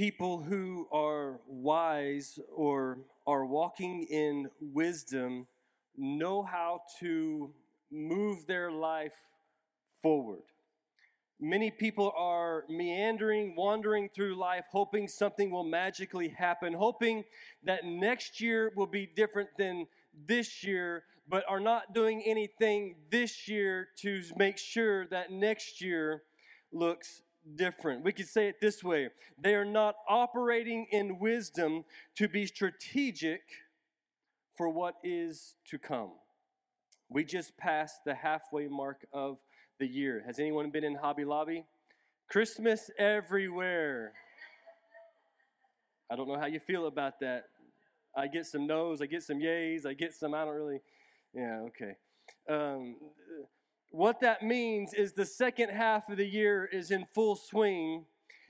people who are wise or are walking in wisdom know how to move their life forward. Many people are meandering, wandering through life, hoping something will magically happen, hoping that next year will be different than this year, but are not doing anything this year to make sure that next year looks different. We could say it this way they are not operating in wisdom to be strategic for what is to come. We just passed the halfway mark of the year. Has anyone been in Hobby Lobby? Christmas everywhere. I don't know how you feel about that. I get some no's, I get some yays, I get some I don't really. Yeah, okay. Um, what that means is the second half of the year is in full swing.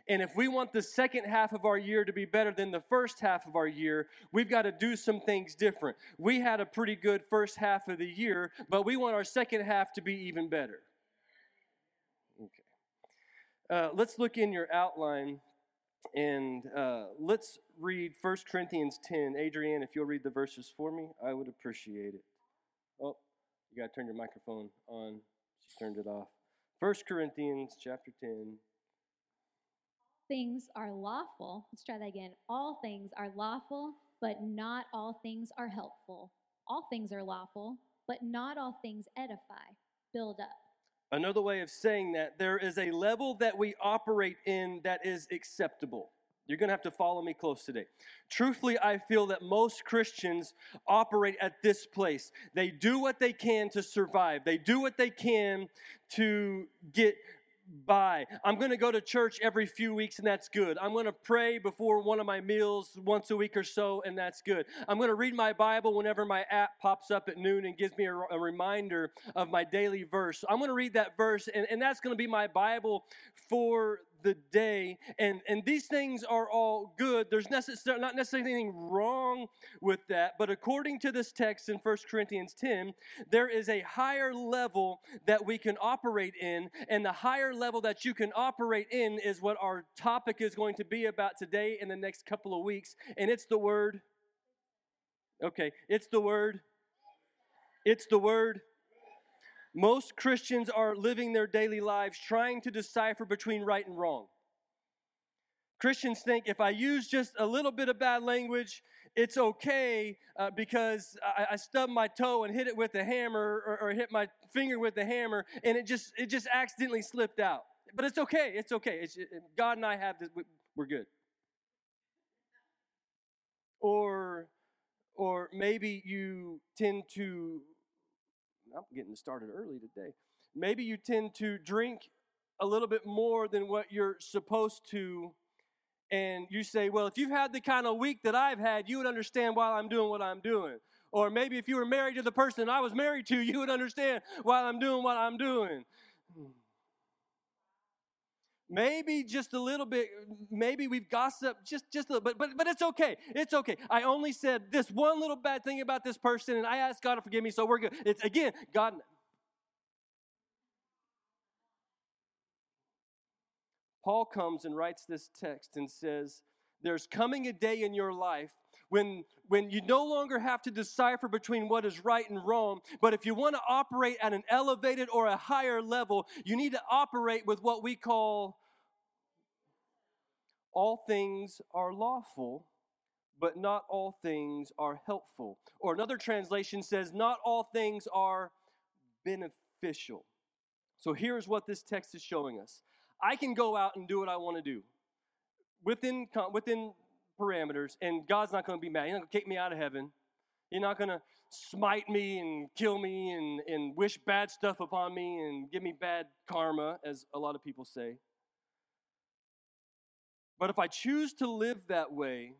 And if we want the second half of our year to be better than the first half of our year, we've got to do some things different. We had a pretty good first half of the year, but we want our second half to be even better. Okay. Uh, let's look in your outline and uh, let's read 1 Corinthians 10. Adrienne, if you'll read the verses for me, I would appreciate it. Oh, you got to turn your microphone on. Turned it off. 1 Corinthians chapter 10. Things are lawful. Let's try that again. All things are lawful, but not all things are helpful. All things are lawful, but not all things edify, build up. Another way of saying that, there is a level that we operate in that is acceptable. You're going to have to follow me close today. Truthfully, I feel that most Christians operate at this place. They do what they can to survive, they do what they can to get by. I'm going to go to church every few weeks, and that's good. I'm going to pray before one of my meals once a week or so, and that's good. I'm going to read my Bible whenever my app pops up at noon and gives me a, a reminder of my daily verse. I'm going to read that verse, and, and that's going to be my Bible for the day. And, and these things are all good. There's necessar- not necessarily anything wrong with that. But according to this text in 1 Corinthians 10, there is a higher level that we can operate in. And the higher level that you can operate in is what our topic is going to be about today in the next couple of weeks. And it's the word. Okay, it's the word. It's the word most Christians are living their daily lives trying to decipher between right and wrong. Christians think if I use just a little bit of bad language, it's okay uh, because I, I stubbed my toe and hit it with a hammer or, or hit my finger with a hammer and it just it just accidentally slipped out. But it's okay. It's okay. It's, it, God and I have this. We're good. Or or maybe you tend to I'm getting started early today. Maybe you tend to drink a little bit more than what you're supposed to. And you say, well, if you've had the kind of week that I've had, you would understand why I'm doing what I'm doing. Or maybe if you were married to the person I was married to, you would understand why I'm doing what I'm doing. Hmm. Maybe just a little bit, maybe we've gossiped just, just a little bit, but, but it's okay. It's okay. I only said this one little bad thing about this person, and I asked God to forgive me, so we're good. It's again, God. Paul comes and writes this text and says, There's coming a day in your life when, when you no longer have to decipher between what is right and wrong, but if you want to operate at an elevated or a higher level, you need to operate with what we call all things are lawful, but not all things are helpful. Or another translation says, not all things are beneficial. So here's what this text is showing us I can go out and do what I want to do within, within parameters, and God's not going to be mad. He's not going to kick me out of heaven. He's not going to smite me and kill me and, and wish bad stuff upon me and give me bad karma, as a lot of people say. But if I choose to live that way,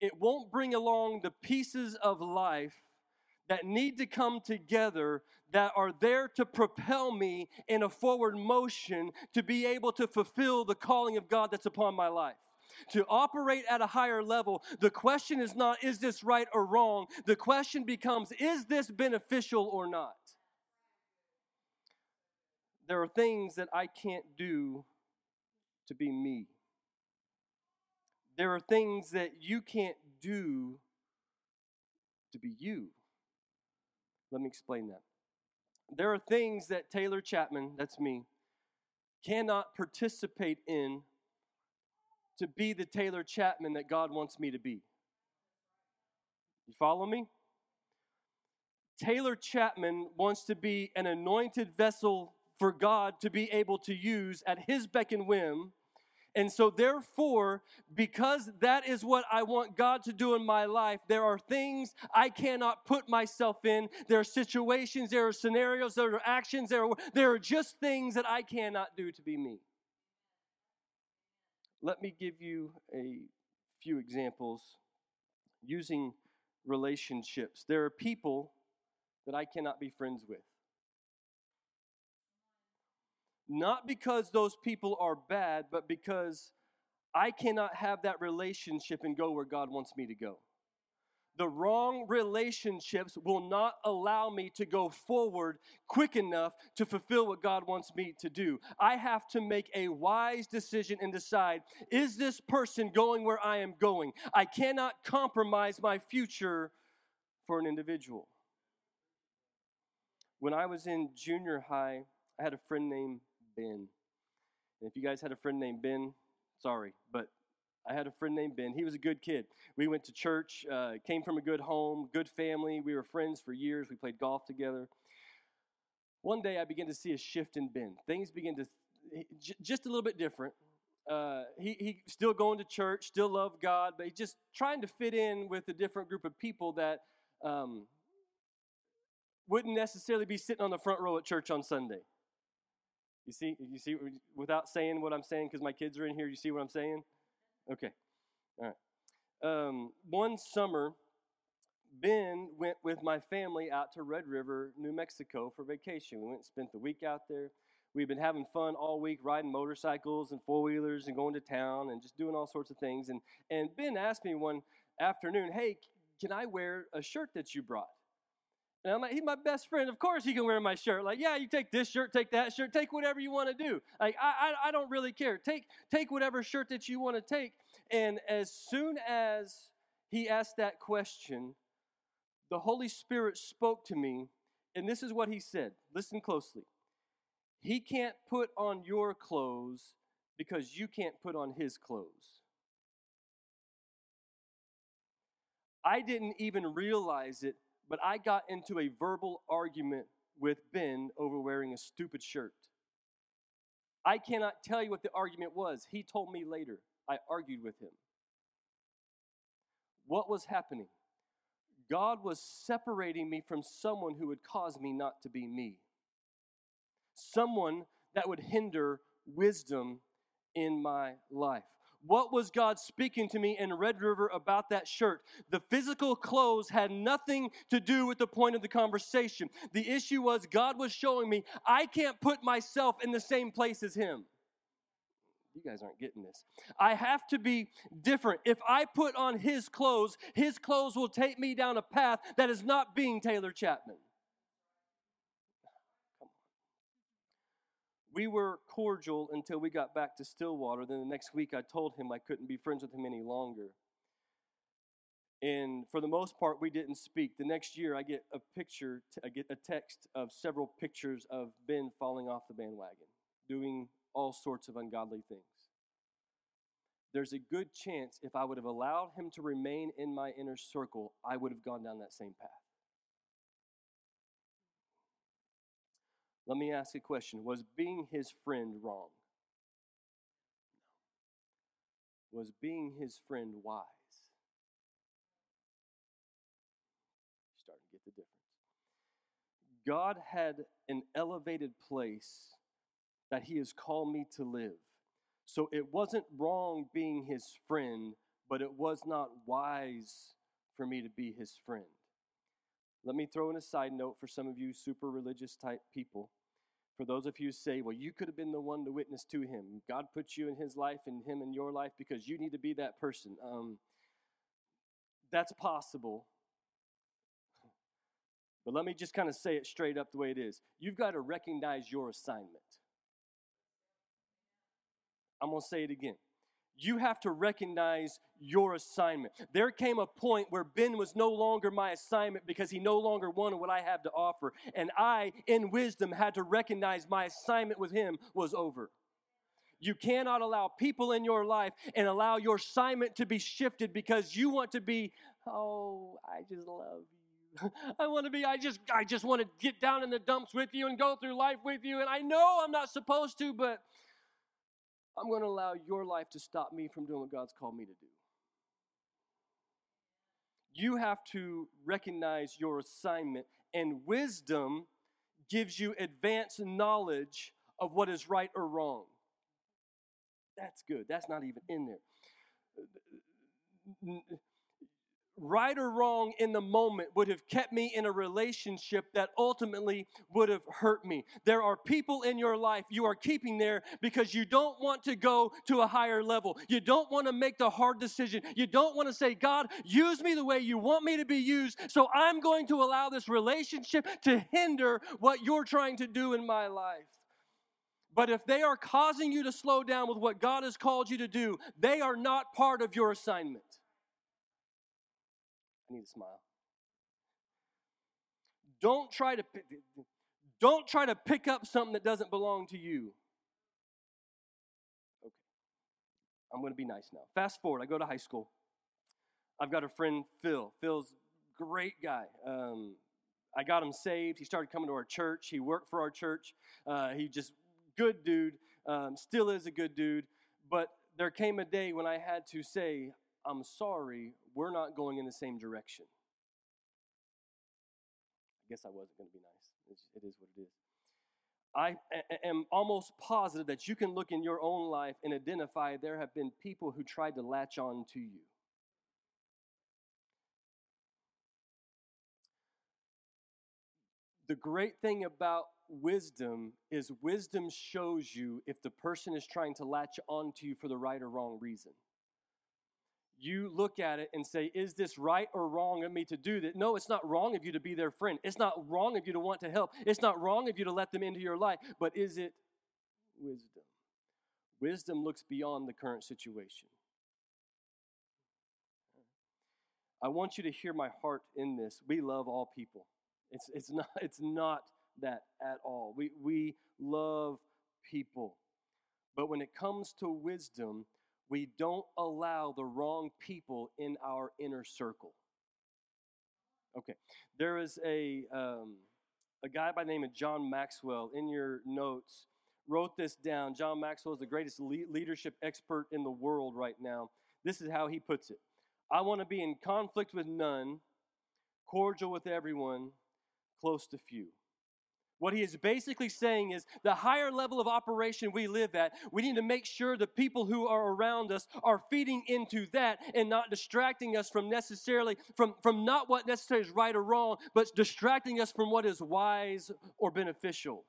it won't bring along the pieces of life that need to come together that are there to propel me in a forward motion to be able to fulfill the calling of God that's upon my life. To operate at a higher level, the question is not, is this right or wrong? The question becomes, is this beneficial or not? There are things that I can't do to be me. there are things that you can't do to be you. Let me explain that. There are things that Taylor Chapman, that's me, cannot participate in to be the Taylor Chapman that God wants me to be. You follow me? Taylor Chapman wants to be an anointed vessel for God to be able to use at his beck and whim. And so, therefore, because that is what I want God to do in my life, there are things I cannot put myself in. There are situations, there are scenarios, there are actions, there are, there are just things that I cannot do to be me. Let me give you a few examples using relationships. There are people that I cannot be friends with. Not because those people are bad, but because I cannot have that relationship and go where God wants me to go. The wrong relationships will not allow me to go forward quick enough to fulfill what God wants me to do. I have to make a wise decision and decide is this person going where I am going? I cannot compromise my future for an individual. When I was in junior high, I had a friend named Ben. And if you guys had a friend named Ben, sorry, but I had a friend named Ben. He was a good kid. We went to church, uh, came from a good home, good family. We were friends for years. We played golf together. One day I began to see a shift in Ben. Things began to, just a little bit different. Uh, he, he still going to church, still loved God, but he just trying to fit in with a different group of people that um, wouldn't necessarily be sitting on the front row at church on Sunday. You see, you see, without saying what I'm saying, because my kids are in here, you see what I'm saying? Okay, all right. Um, one summer, Ben went with my family out to Red River, New Mexico for vacation. We went and spent the week out there. We've been having fun all week, riding motorcycles and four wheelers and going to town and just doing all sorts of things. And, and Ben asked me one afternoon, Hey, can I wear a shirt that you brought? And I'm like, he's my best friend. Of course he can wear my shirt. Like, yeah, you take this shirt, take that shirt, take whatever you want to do. Like, I, I, I don't really care. Take, take whatever shirt that you want to take. And as soon as he asked that question, the Holy Spirit spoke to me, and this is what he said. Listen closely. He can't put on your clothes because you can't put on his clothes. I didn't even realize it but I got into a verbal argument with Ben over wearing a stupid shirt. I cannot tell you what the argument was. He told me later. I argued with him. What was happening? God was separating me from someone who would cause me not to be me. Someone that would hinder wisdom in my life. What was God speaking to me in Red River about that shirt? The physical clothes had nothing to do with the point of the conversation. The issue was God was showing me I can't put myself in the same place as Him. You guys aren't getting this. I have to be different. If I put on His clothes, His clothes will take me down a path that is not being Taylor Chapman. We were cordial until we got back to Stillwater. Then the next week, I told him I couldn't be friends with him any longer. And for the most part, we didn't speak. The next year, I get a picture, I get a text of several pictures of Ben falling off the bandwagon, doing all sorts of ungodly things. There's a good chance if I would have allowed him to remain in my inner circle, I would have gone down that same path. Let me ask a question Was being his friend wrong? No. Was being his friend wise? You're starting to get the difference. God had an elevated place that he has called me to live. So it wasn't wrong being his friend, but it was not wise for me to be his friend. Let me throw in a side note for some of you super religious type people. For those of you who say, well, you could have been the one to witness to him. God put you in his life and him in your life because you need to be that person. Um, that's possible. But let me just kind of say it straight up the way it is. You've got to recognize your assignment. I'm going to say it again. You have to recognize your assignment. There came a point where Ben was no longer my assignment because he no longer wanted what I had to offer. And I, in wisdom, had to recognize my assignment with him was over. You cannot allow people in your life and allow your assignment to be shifted because you want to be, oh, I just love you. I want to be, I just, I just want to get down in the dumps with you and go through life with you. And I know I'm not supposed to, but I'm going to allow your life to stop me from doing what God's called me to do. You have to recognize your assignment, and wisdom gives you advanced knowledge of what is right or wrong. That's good. That's not even in there right or wrong in the moment would have kept me in a relationship that ultimately would have hurt me. There are people in your life you are keeping there because you don't want to go to a higher level. You don't want to make the hard decision. You don't want to say, God, use me the way you want me to be used. So I'm going to allow this relationship to hinder what you're trying to do in my life. But if they are causing you to slow down with what God has called you to do, they are not part of your assignment. I need a smile. Don't try to don't try to pick up something that doesn't belong to you. Okay. I'm going to be nice now. Fast forward, I go to high school. I've got a friend, Phil. Phil's great guy. Um, I got him saved. He started coming to our church. He worked for our church. Uh, he just good dude. Um, still is a good dude. But there came a day when I had to say, I'm sorry, we're not going in the same direction. I guess I wasn't going to be nice. It's, it is what it is. I am almost positive that you can look in your own life and identify there have been people who tried to latch on to you. The great thing about wisdom is wisdom shows you if the person is trying to latch on to you for the right or wrong reason you look at it and say, Is this right or wrong of me to do that? No, it's not wrong of you to be their friend. It's not wrong of you to want to help. It's not wrong of you to let them into your life. But is it wisdom? Wisdom looks beyond the current situation. I want you to hear my heart in this. We love all people. It's, it's, not, it's not that at all. We, we love people. But when it comes to wisdom, we don't allow the wrong people in our inner circle. Okay, there is a um, a guy by the name of John Maxwell in your notes wrote this down. John Maxwell is the greatest le- leadership expert in the world right now. This is how he puts it: I want to be in conflict with none, cordial with everyone, close to few. What he is basically saying is the higher level of operation we live at, we need to make sure the people who are around us are feeding into that and not distracting us from necessarily, from, from not what necessarily is right or wrong, but distracting us from what is wise or beneficial.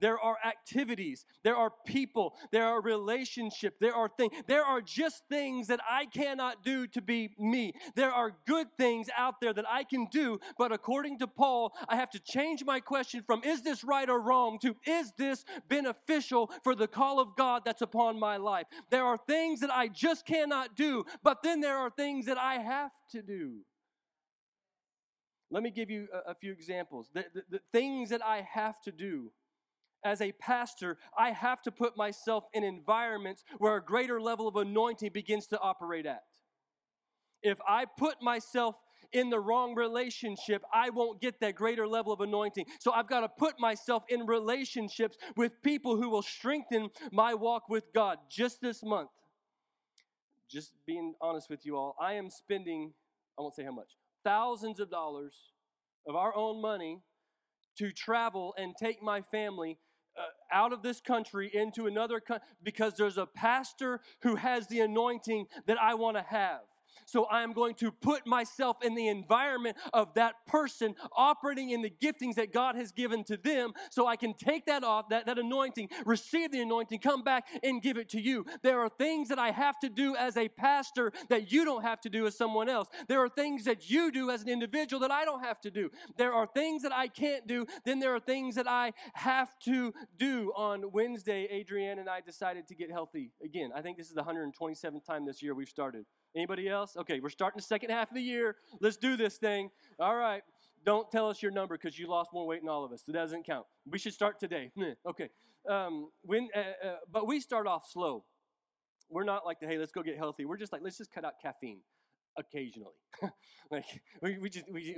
There are activities, there are people, there are relationships, there are things. There are just things that I cannot do to be me. There are good things out there that I can do, but according to Paul, I have to change my question from is this right or wrong to is this beneficial for the call of God that's upon my life. There are things that I just cannot do, but then there are things that I have to do. Let me give you a, a few examples. The, the, the things that I have to do as a pastor, I have to put myself in environments where a greater level of anointing begins to operate at. If I put myself in the wrong relationship, I won't get that greater level of anointing. So I've got to put myself in relationships with people who will strengthen my walk with God. Just this month, just being honest with you all, I am spending, I won't say how much, thousands of dollars of our own money to travel and take my family out of this country into another country because there's a pastor who has the anointing that I want to have. So I am going to put myself in the environment of that person operating in the giftings that God has given to them so I can take that off, that, that anointing, receive the anointing, come back and give it to you. There are things that I have to do as a pastor that you don't have to do as someone else. There are things that you do as an individual that I don't have to do. There are things that I can't do. Then there are things that I have to do. On Wednesday, Adrienne and I decided to get healthy again. I think this is the 127th time this year we've started. Anybody else? Okay, we're starting the second half of the year. Let's do this thing. All right. Don't tell us your number because you lost more weight than all of us. It doesn't count. We should start today. okay. Um, when, uh, uh, but we start off slow. We're not like the hey, let's go get healthy. We're just like let's just cut out caffeine occasionally. like we, we just we,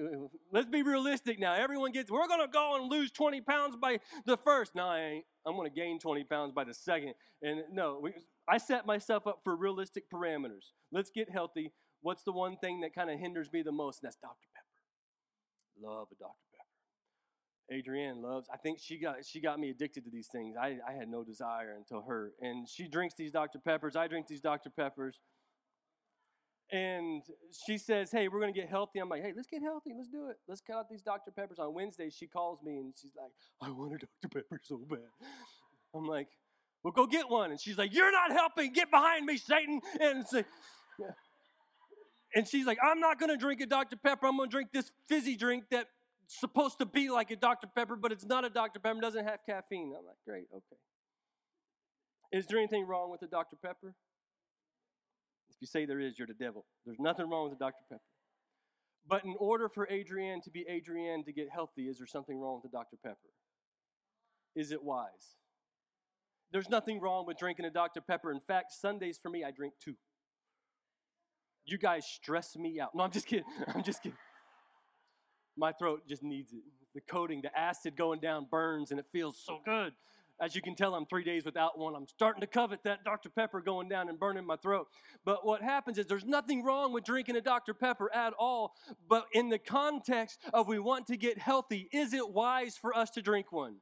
let's be realistic now. Everyone gets we're gonna go and lose 20 pounds by the first. No, I ain't. I'm gonna gain 20 pounds by the second. And no, we, I set myself up for realistic parameters. Let's get healthy. What's the one thing that kind of hinders me the most? And that's Dr. Pepper. Love a Dr. Pepper. Adrienne loves. I think she got she got me addicted to these things. I, I had no desire until her, and she drinks these Dr. Peppers. I drink these Dr. Peppers and she says, Hey, we're going to get healthy. I'm like, Hey, let's get healthy. Let's do it. Let's cut out these Dr. Peppers. On Wednesday, she calls me and she's like, I want a Dr. Pepper so bad. I'm like, Well, go get one. And she's like, You're not helping. Get behind me, Satan. And yeah. And she's like, I'm not going to drink a Dr. Pepper. I'm going to drink this fizzy drink that's supposed to be like a Dr. Pepper, but it's not a Dr. Pepper. It doesn't have caffeine. I'm like, Great, okay. Is there anything wrong with a Dr. Pepper? If you say there is, you're the devil. There's nothing wrong with the Dr. Pepper. But in order for Adrienne to be Adrienne to get healthy, is there something wrong with the Dr. Pepper? Is it wise? There's nothing wrong with drinking a Dr. Pepper. In fact, Sundays for me, I drink two. You guys stress me out. No, I'm just kidding. I'm just kidding. My throat just needs it. The coating, the acid going down burns, and it feels so good. As you can tell, I'm three days without one. I'm starting to covet that Dr. Pepper going down and burning my throat. But what happens is there's nothing wrong with drinking a Dr. Pepper at all. But in the context of we want to get healthy, is it wise for us to drink one?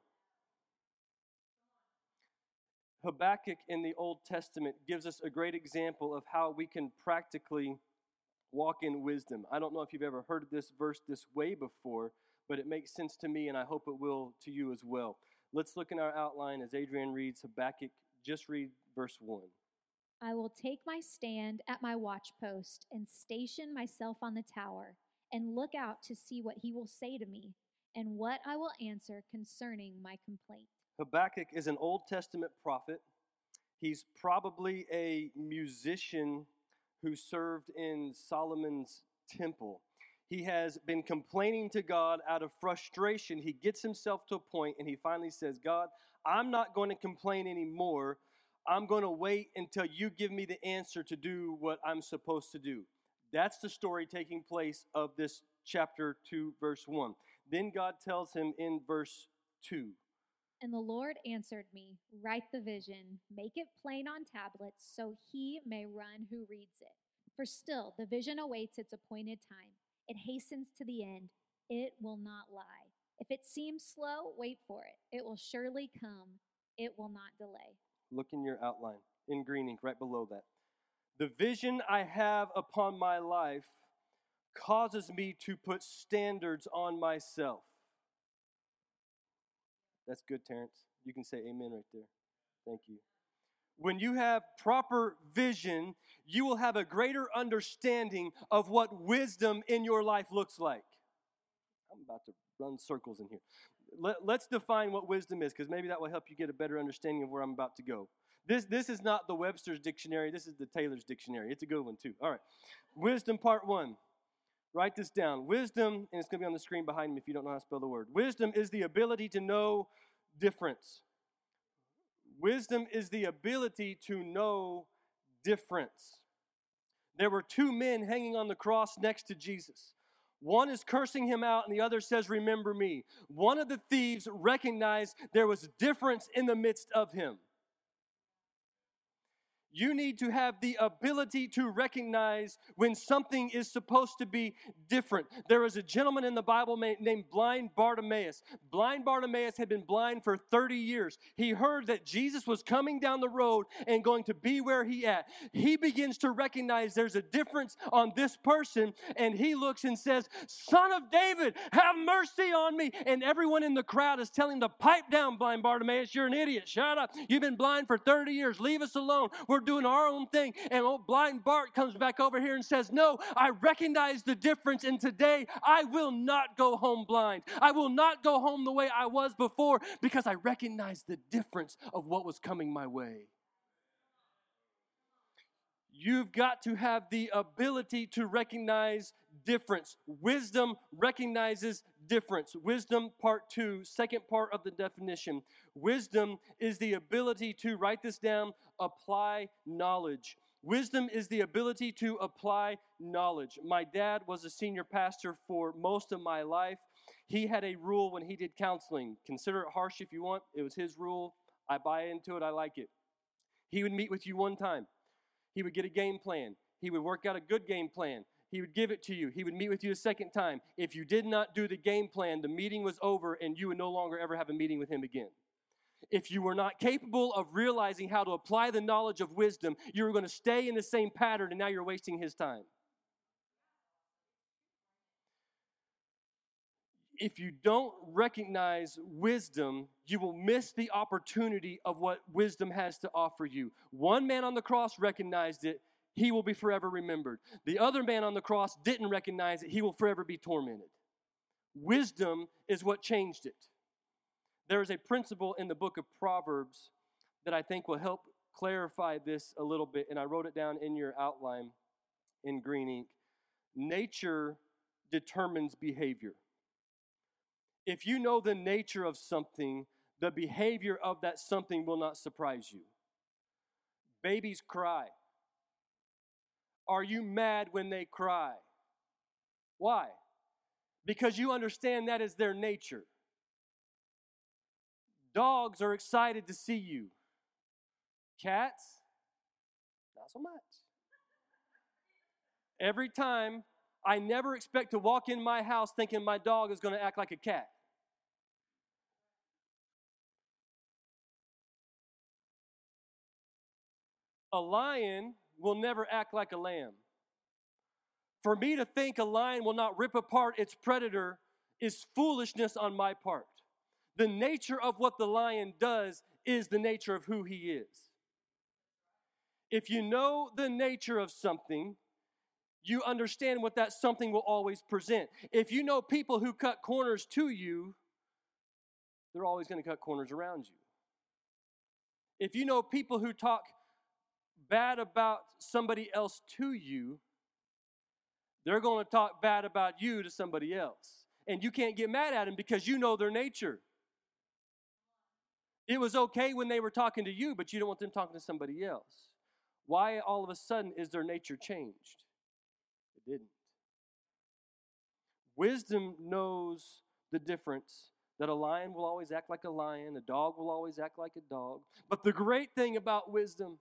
Habakkuk in the Old Testament gives us a great example of how we can practically walk in wisdom. I don't know if you've ever heard this verse this way before, but it makes sense to me, and I hope it will to you as well. Let's look in our outline as Adrienne reads Habakkuk. Just read verse 1. I will take my stand at my watchpost and station myself on the tower and look out to see what he will say to me and what I will answer concerning my complaint. Habakkuk is an Old Testament prophet. He's probably a musician who served in Solomon's temple. He has been complaining to God out of frustration. He gets himself to a point and he finally says, God, I'm not going to complain anymore. I'm going to wait until you give me the answer to do what I'm supposed to do. That's the story taking place of this chapter 2, verse 1. Then God tells him in verse 2 And the Lord answered me, Write the vision, make it plain on tablets, so he may run who reads it. For still the vision awaits its appointed time. It hastens to the end. It will not lie. If it seems slow, wait for it. It will surely come. It will not delay. Look in your outline in green ink right below that. The vision I have upon my life causes me to put standards on myself. That's good, Terrence. You can say amen right there. Thank you. When you have proper vision, you will have a greater understanding of what wisdom in your life looks like. I'm about to run circles in here. Let, us define what wisdom is because maybe that will help you get a better understanding of where I'm about to go. This, this is not the Webster's dictionary, this is the Taylor's dictionary. It's a good one, too. All right. Wisdom, part one. Write this down. Wisdom, and it's going to be on the screen behind me if you don't know how to spell the word. Wisdom is the ability to know difference. Wisdom is the ability to know difference. There were two men hanging on the cross next to Jesus. One is cursing him out, and the other says, Remember me. One of the thieves recognized there was difference in the midst of him. You need to have the ability to recognize when something is supposed to be different. There is a gentleman in the Bible named Blind Bartimaeus. Blind Bartimaeus had been blind for 30 years. He heard that Jesus was coming down the road and going to be where he at. He begins to recognize there's a difference on this person and he looks and says, "Son of David, have mercy on me." And everyone in the crowd is telling him to pipe down, Blind Bartimaeus, you're an idiot. Shut up. You've been blind for 30 years. Leave us alone. We're doing our own thing. And old blind Bart comes back over here and says, No, I recognize the difference. And today I will not go home blind. I will not go home the way I was before because I recognize the difference of what was coming my way. You've got to have the ability to recognize difference. Wisdom recognizes difference. Wisdom, part two, second part of the definition. Wisdom is the ability to, write this down, apply knowledge. Wisdom is the ability to apply knowledge. My dad was a senior pastor for most of my life. He had a rule when he did counseling. Consider it harsh if you want, it was his rule. I buy into it, I like it. He would meet with you one time he would get a game plan. He would work out a good game plan. He would give it to you. He would meet with you a second time. If you did not do the game plan, the meeting was over and you would no longer ever have a meeting with him again. If you were not capable of realizing how to apply the knowledge of wisdom, you were going to stay in the same pattern and now you're wasting his time. if you don't recognize wisdom, you will miss the opportunity of what wisdom has to offer you. One man on the cross recognized it, he will be forever remembered. The other man on the cross didn't recognize it, he will forever be tormented. Wisdom is what changed it. There is a principle in the book of Proverbs that I think will help clarify this a little bit, and I wrote it down in your outline in green ink. Nature determines behavior if you know the nature of something, the behavior of that something will not surprise you. Babies cry. Are you mad when they cry? Why? Because you understand that is their nature. Dogs are excited to see you. Cats, not so much. Every time, I never expect to walk in my house thinking my dog is going to act like a cat. A lion will never act like a lamb. For me to think a lion will not rip apart its predator is foolishness on my part. The nature of what the lion does is the nature of who he is. If you know the nature of something, you understand what that something will always present. If you know people who cut corners to you, they're always going to cut corners around you. If you know people who talk bad about somebody else to you, they're going to talk bad about you to somebody else. And you can't get mad at them because you know their nature. It was okay when they were talking to you, but you don't want them talking to somebody else. Why all of a sudden is their nature changed? It didn't. Wisdom knows the difference that a lion will always act like a lion, a dog will always act like a dog. But the great thing about wisdom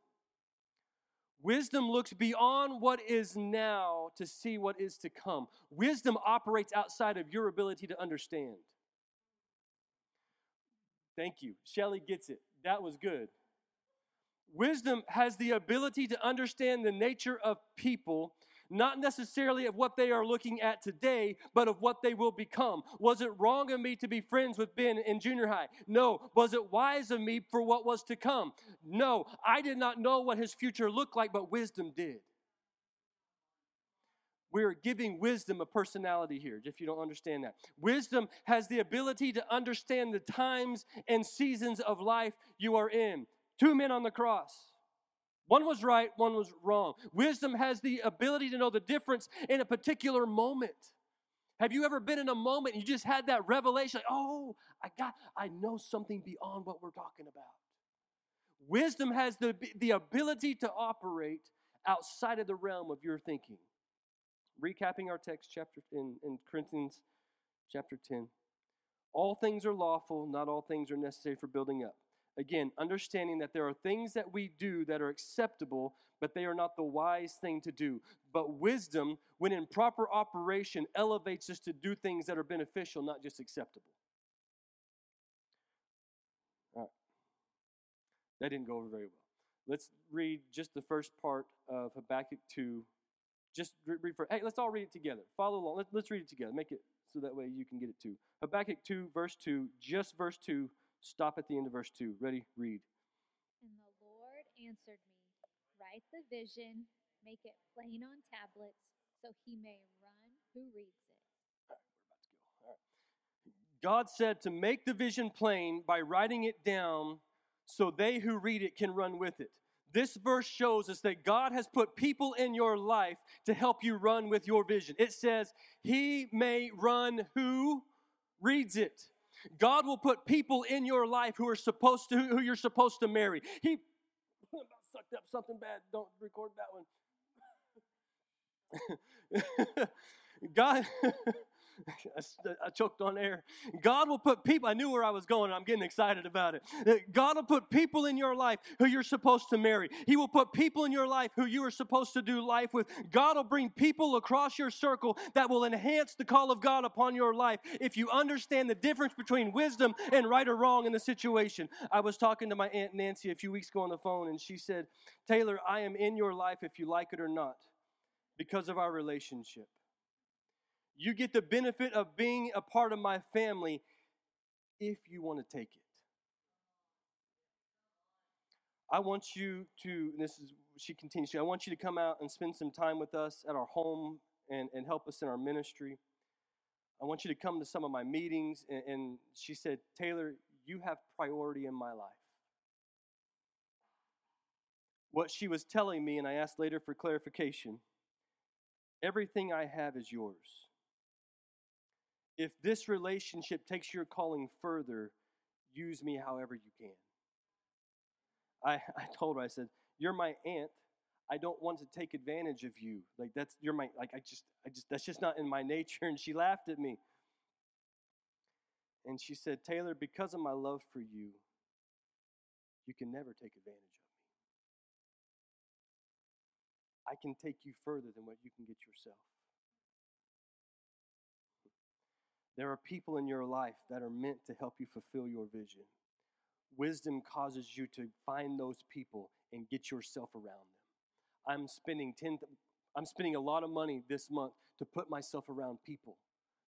Wisdom looks beyond what is now to see what is to come. Wisdom operates outside of your ability to understand. Thank you. Shelley gets it. That was good. Wisdom has the ability to understand the nature of people not necessarily of what they are looking at today, but of what they will become. Was it wrong of me to be friends with Ben in junior high? No. Was it wise of me for what was to come? No. I did not know what his future looked like, but wisdom did. We're giving wisdom a personality here, if you don't understand that. Wisdom has the ability to understand the times and seasons of life you are in. Two men on the cross. One was right, one was wrong. Wisdom has the ability to know the difference in a particular moment. Have you ever been in a moment and you just had that revelation like, "Oh, I got I know something beyond what we're talking about." Wisdom has the the ability to operate outside of the realm of your thinking. Recapping our text chapter in, in Corinthians chapter 10. All things are lawful, not all things are necessary for building up. Again, understanding that there are things that we do that are acceptable, but they are not the wise thing to do. But wisdom, when in proper operation, elevates us to do things that are beneficial, not just acceptable. All right. That didn't go over very well. Let's read just the first part of Habakkuk 2. Just read for, hey, let's all read it together. Follow along. Let, let's read it together. Make it so that way you can get it too. Habakkuk 2, verse 2, just verse 2 Stop at the end of verse 2. Ready? Read. And the Lord answered me, Write the vision, make it plain on tablets, so he may run who reads it. All right, we're about to go. All right. God said to make the vision plain by writing it down so they who read it can run with it. This verse shows us that God has put people in your life to help you run with your vision. It says, He may run who reads it. God will put people in your life who are supposed to who you're supposed to marry. He sucked up something bad. Don't record that one. God I choked on air. God will put people, I knew where I was going, I'm getting excited about it. Uh, God will put people in your life who you're supposed to marry. He will put people in your life who you are supposed to do life with. God will bring people across your circle that will enhance the call of God upon your life if you understand the difference between wisdom and right or wrong in the situation. I was talking to my Aunt Nancy a few weeks ago on the phone, and she said, Taylor, I am in your life if you like it or not because of our relationship. You get the benefit of being a part of my family if you want to take it. I want you to, this is, she continues, I want you to come out and spend some time with us at our home and, and help us in our ministry. I want you to come to some of my meetings. And, and she said, Taylor, you have priority in my life. What she was telling me, and I asked later for clarification everything I have is yours if this relationship takes your calling further, use me however you can. I, I told her, I said, You're my aunt. I don't want to take advantage of you. Like that's you're my like I just I just that's just not in my nature. And she laughed at me. And she said, Taylor, because of my love for you, you can never take advantage of me. I can take you further than what you can get yourself. There are people in your life that are meant to help you fulfill your vision. Wisdom causes you to find those people and get yourself around them. I'm spending 10 I'm spending a lot of money this month to put myself around people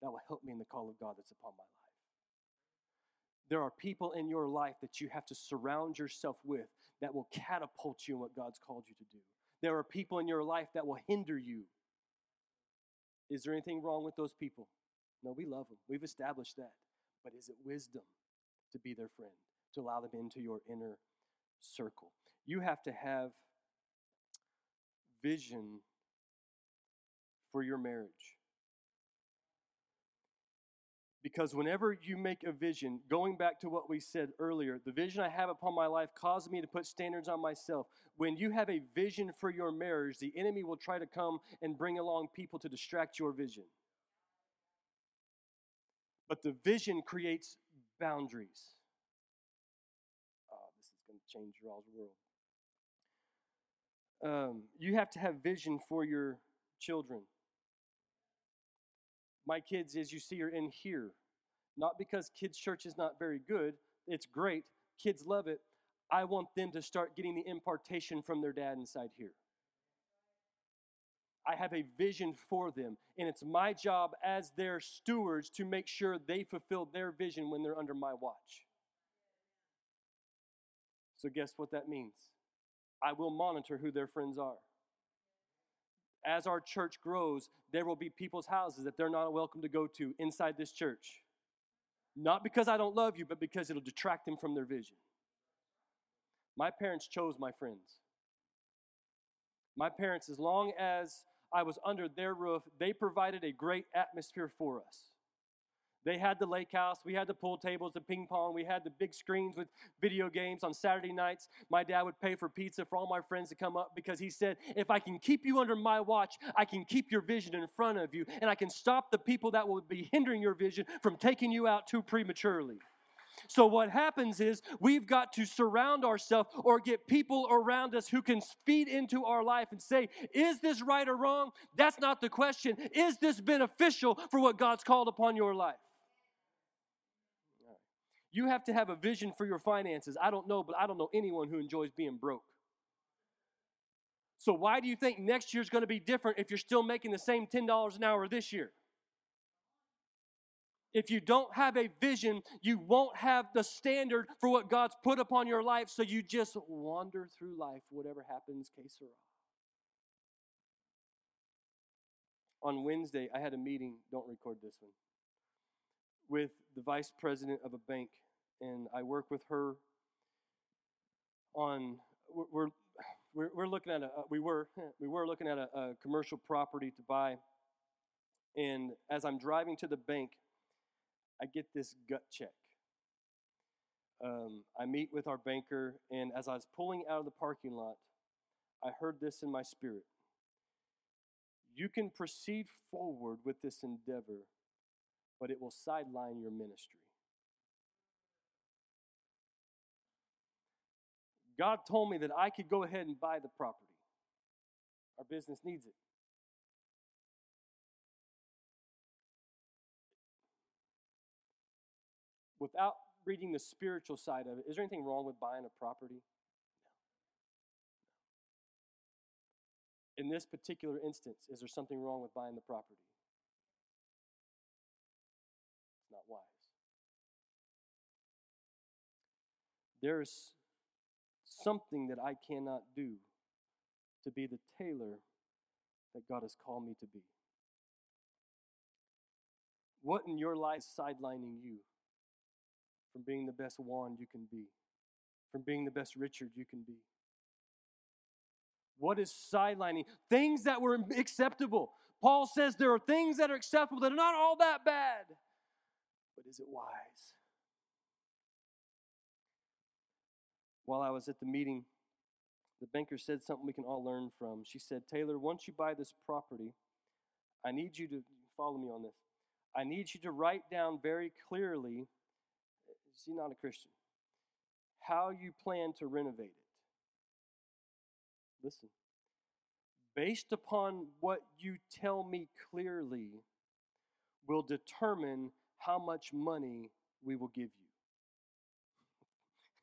that will help me in the call of God that's upon my life. There are people in your life that you have to surround yourself with that will catapult you in what God's called you to do. There are people in your life that will hinder you. Is there anything wrong with those people? No, we love them. We've established that. But is it wisdom to be their friend, to allow them into your inner circle? You have to have vision for your marriage. Because whenever you make a vision, going back to what we said earlier, the vision I have upon my life caused me to put standards on myself. When you have a vision for your marriage, the enemy will try to come and bring along people to distract your vision. But the vision creates boundaries. Oh, this is going to change your all's world. Um, you have to have vision for your children. My kids, as you see, are in here. Not because kids' church is not very good, it's great. Kids love it. I want them to start getting the impartation from their dad inside here. I have a vision for them. And it's my job as their stewards to make sure they fulfill their vision when they're under my watch. So, guess what that means? I will monitor who their friends are. As our church grows, there will be people's houses that they're not welcome to go to inside this church. Not because I don't love you, but because it'll detract them from their vision. My parents chose my friends. My parents, as long as I was under their roof, they provided a great atmosphere for us. They had the lake house, we had the pool tables, the ping pong, we had the big screens with video games on Saturday nights. My dad would pay for pizza for all my friends to come up because he said, If I can keep you under my watch, I can keep your vision in front of you, and I can stop the people that will be hindering your vision from taking you out too prematurely. So, what happens is we've got to surround ourselves or get people around us who can feed into our life and say, Is this right or wrong? That's not the question. Is this beneficial for what God's called upon your life? You have to have a vision for your finances. I don't know, but I don't know anyone who enjoys being broke. So, why do you think next year's going to be different if you're still making the same $10 an hour this year? If you don't have a vision, you won't have the standard for what God's put upon your life, so you just wander through life, whatever happens, que sera. On Wednesday, I had a meeting, don't record this one, with the vice president of a bank, and I work with her on, we're, we're, we're looking at a, uh, we were, we were looking at a, a commercial property to buy, and as I'm driving to the bank, I get this gut check. Um, I meet with our banker, and as I was pulling out of the parking lot, I heard this in my spirit. You can proceed forward with this endeavor, but it will sideline your ministry. God told me that I could go ahead and buy the property. Our business needs it. Without reading the spiritual side of it, is there anything wrong with buying a property? No. In this particular instance, is there something wrong with buying the property? It's not wise. There is something that I cannot do to be the Taylor that God has called me to be. What in your life is sidelining you from being the best Juan you can be, from being the best Richard you can be? What is sidelining? Things that were acceptable. Paul says there are things that are acceptable that are not all that bad. But is it wise? While I was at the meeting, the banker said something we can all learn from. She said, Taylor, once you buy this property, I need you to follow me on this. I need you to write down very clearly is he not a Christian? How you plan to renovate it. Listen. Based upon what you tell me clearly, will determine how much money we will give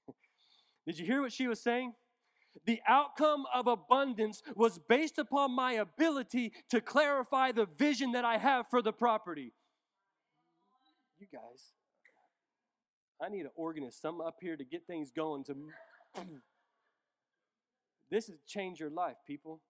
you. Did you hear what she was saying? The outcome of abundance was based upon my ability to clarify the vision that I have for the property. You guys, I need an organist, some up here to get things going. To this is change your life, people.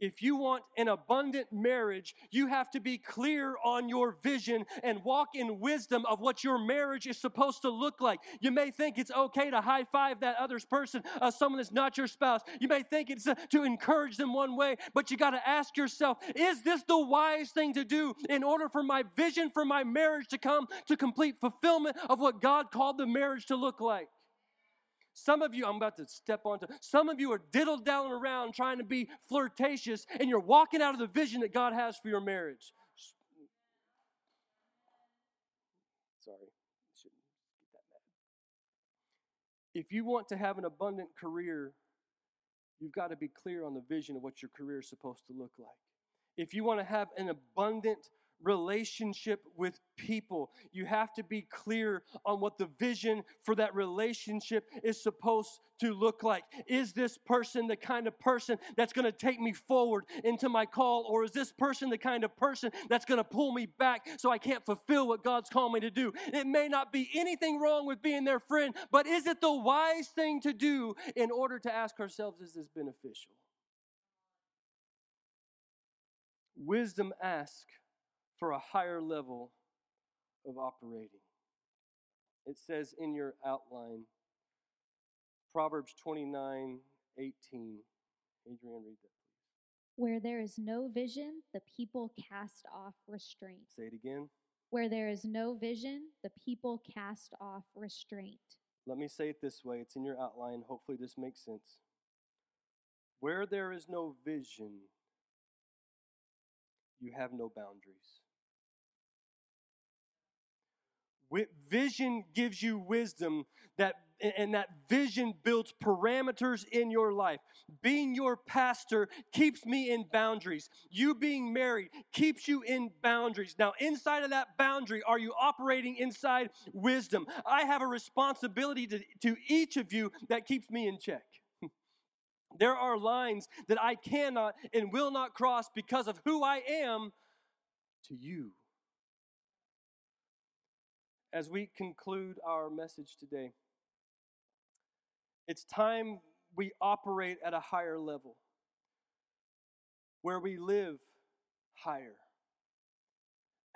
If you want an abundant marriage, you have to be clear on your vision and walk in wisdom of what your marriage is supposed to look like. You may think it's okay to high five that other's person, uh, someone that's not your spouse. You may think it's uh, to encourage them one way, but you got to ask yourself is this the wise thing to do in order for my vision for my marriage to come to complete fulfillment of what God called the marriage to look like? Some of you, I'm about to step onto, some of you are diddled down around trying to be flirtatious, and you're walking out of the vision that God has for your marriage. Sorry. If you want to have an abundant career, you've got to be clear on the vision of what your career is supposed to look like. If you want to have an abundant relationship with people. You have to be clear on what the vision for that relationship is supposed to look like. Is this person the kind of person that's going to take me forward into my call, or is this person the kind of person that's going to pull me back so I can't fulfill what God's called me to do? It may not be anything wrong with being their friend, but is it the wise thing to do in order to ask ourselves, is this beneficial? Wisdom asks, for a higher level of operating. It says in your outline, Proverbs 29 18. Adrienne, read that, please. Where there is no vision, the people cast off restraint. Say it again. Where there is no vision, the people cast off restraint. Let me say it this way it's in your outline. Hopefully, this makes sense. Where there is no vision, you have no boundaries. Vision gives you wisdom that and that vision builds parameters in your life. Being your pastor keeps me in boundaries. You being married keeps you in boundaries. Now, inside of that boundary, are you operating inside wisdom? I have a responsibility to, to each of you that keeps me in check. There are lines that I cannot and will not cross because of who I am to you. As we conclude our message today, it's time we operate at a higher level, where we live higher.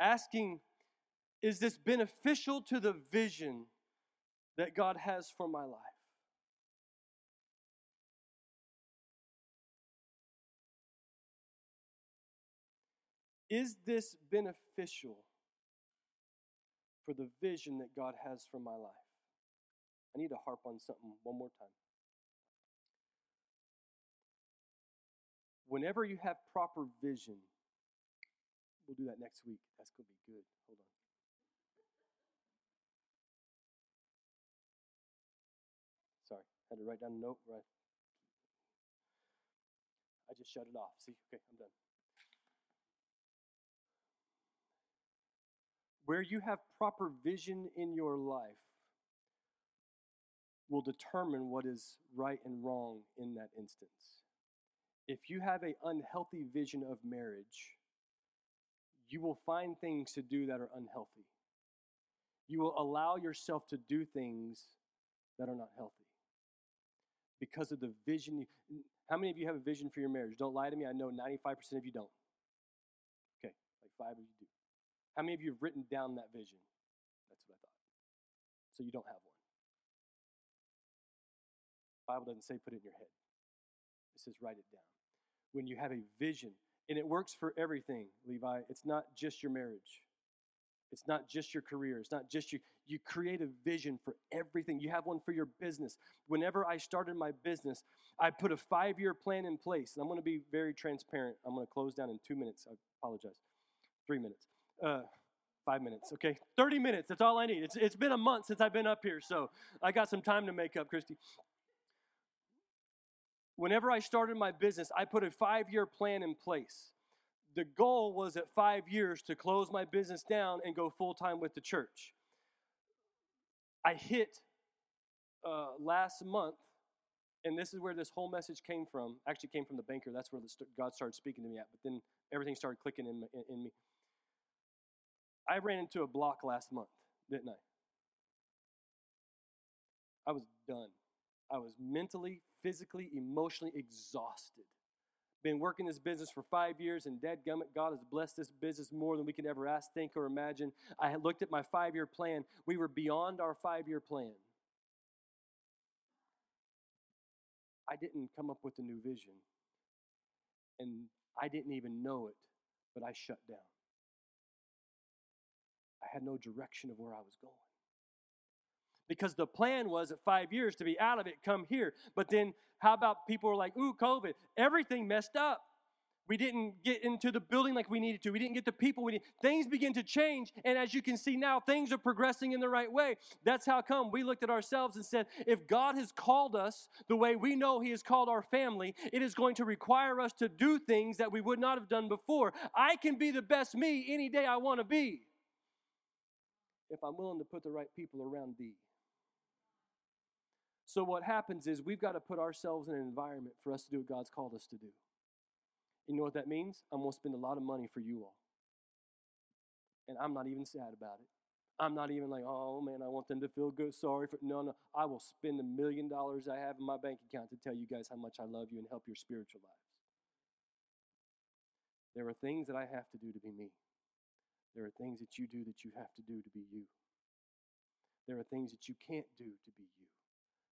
Asking, is this beneficial to the vision that God has for my life? Is this beneficial for the vision that God has for my life? I need to harp on something one more time. Whenever you have proper vision, we'll do that next week. That's going to be good. Hold on. Sorry, had to write down a note. Right. I just shut it off. See, okay, I'm done. Where you have proper vision in your life, will determine what is right and wrong in that instance. If you have an unhealthy vision of marriage, you will find things to do that are unhealthy. You will allow yourself to do things that are not healthy because of the vision. How many of you have a vision for your marriage? Don't lie to me. I know 95% of you don't. Okay, like five of you do. How many of you have written down that vision? That's what I thought. So you don't have one. Bible doesn't say put it in your head. It says write it down. When you have a vision, and it works for everything, Levi. It's not just your marriage. It's not just your career. It's not just you. You create a vision for everything. You have one for your business. Whenever I started my business, I put a five year plan in place. And I'm going to be very transparent. I'm going to close down in two minutes. I apologize. Three minutes. Uh, five minutes, okay? 30 minutes. That's all I need. It's, it's been a month since I've been up here, so I got some time to make up, Christy whenever I started my business, I put a five year plan in place. The goal was at five years to close my business down and go full time with the church. I hit uh, last month, and this is where this whole message came from. Actually, came from the banker. That's where the, God started speaking to me at. But then everything started clicking in, in, in me. I ran into a block last month, didn't I? I was done. I was mentally, physically, emotionally exhausted. Been working this business for five years, and dead gummit, God has blessed this business more than we could ever ask, think, or imagine. I had looked at my five year plan. We were beyond our five year plan. I didn't come up with a new vision, and I didn't even know it, but I shut down. Had no direction of where I was going because the plan was at five years to be out of it, come here. But then how about people were like, ooh, COVID, everything messed up. We didn't get into the building like we needed to. We didn't get the people we need. Things begin to change. And as you can see now, things are progressing in the right way. That's how come we looked at ourselves and said, if God has called us the way we know He has called our family, it is going to require us to do things that we would not have done before. I can be the best me any day I want to be if I'm willing to put the right people around thee. So what happens is we've got to put ourselves in an environment for us to do what God's called us to do. You know what that means? I'm going to spend a lot of money for you all. And I'm not even sad about it. I'm not even like, oh man, I want them to feel good. Sorry for no, no. I will spend a million dollars I have in my bank account to tell you guys how much I love you and help your spiritual lives. There are things that I have to do to be me. There are things that you do that you have to do to be you. There are things that you can't do to be you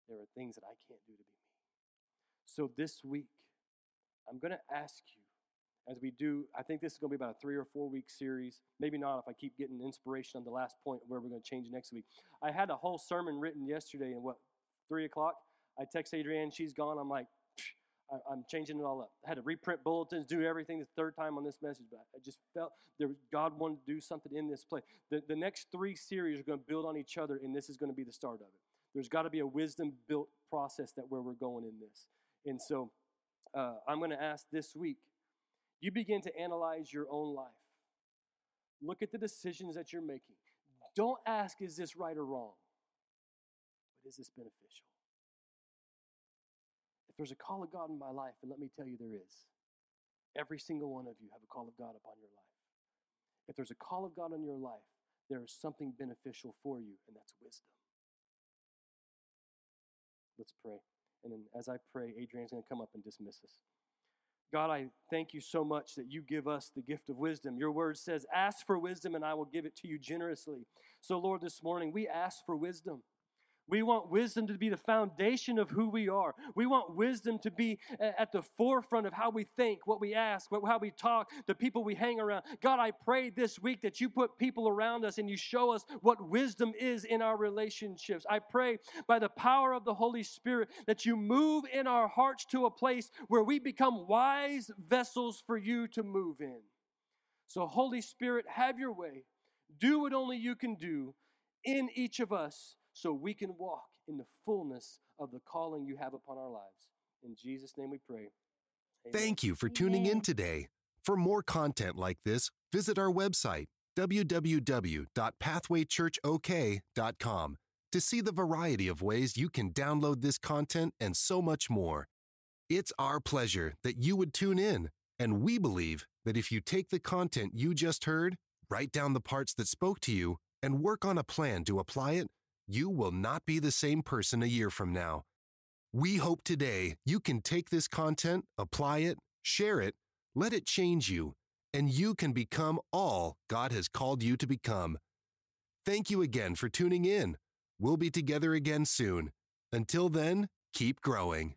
there are things that I can't do to be me. So this week, I'm going to ask you, as we do, I think this is going to be about a three or four week series. Maybe not if I keep getting inspiration on the last point where we're going to change next week. I had a whole sermon written yesterday and what, three o'clock? I text Adrienne, she's gone. I'm like, I, am changing it all up. I had to reprint bulletins, do everything the third time on this message, but I just felt there was, God wanted to do something in this place. The, the next three series are going to build on each other, and this is going to be the start of it. There's got to be a wisdom built process that where we're going in this. And so uh, I'm going to ask this week you begin to analyze your own life. Look at the decisions that you're making. Don't ask, is this right or wrong? But is this beneficial? There's a call of God in my life, and let me tell you there is, every single one of you have a call of God upon your life. If there's a call of God on your life, there is something beneficial for you, and that's wisdom. Let's pray. And then as I pray, Adrienne's going to come up and dismiss us. God, I thank you so much that you give us the gift of wisdom. Your word says, Ask for wisdom, and I will give it to you generously. So, Lord, this morning we ask for wisdom. We want wisdom to be the foundation of who we are. We want wisdom to be at the forefront of how we think, what we ask, how we talk, the people we hang around. God, I pray this week that you put people around us and you show us what wisdom is in our relationships. I pray by the power of the Holy Spirit that you move in our hearts to a place where we become wise vessels for you to move in. So, Holy Spirit, have your way. Do what only you can do in each of us so we can walk in the fullness of the calling you have upon our lives. In Jesus' name we pray. Amen. Thank you for tuning in today. For more content like this, visit our website, www.pathwaychurchok.com, to see the variety of ways you can download this content and so much more. It's our pleasure that you would tune in, and we believe that if you take the content you just heard, write down the parts that spoke to you, and work on a plan to apply it, you will not be the same person a year from now. We hope today you can take this content, apply it, share it, let it change you, and you can become all God has called you to become. Thank you again for tuning in. We'll be together again soon. Until then, keep growing.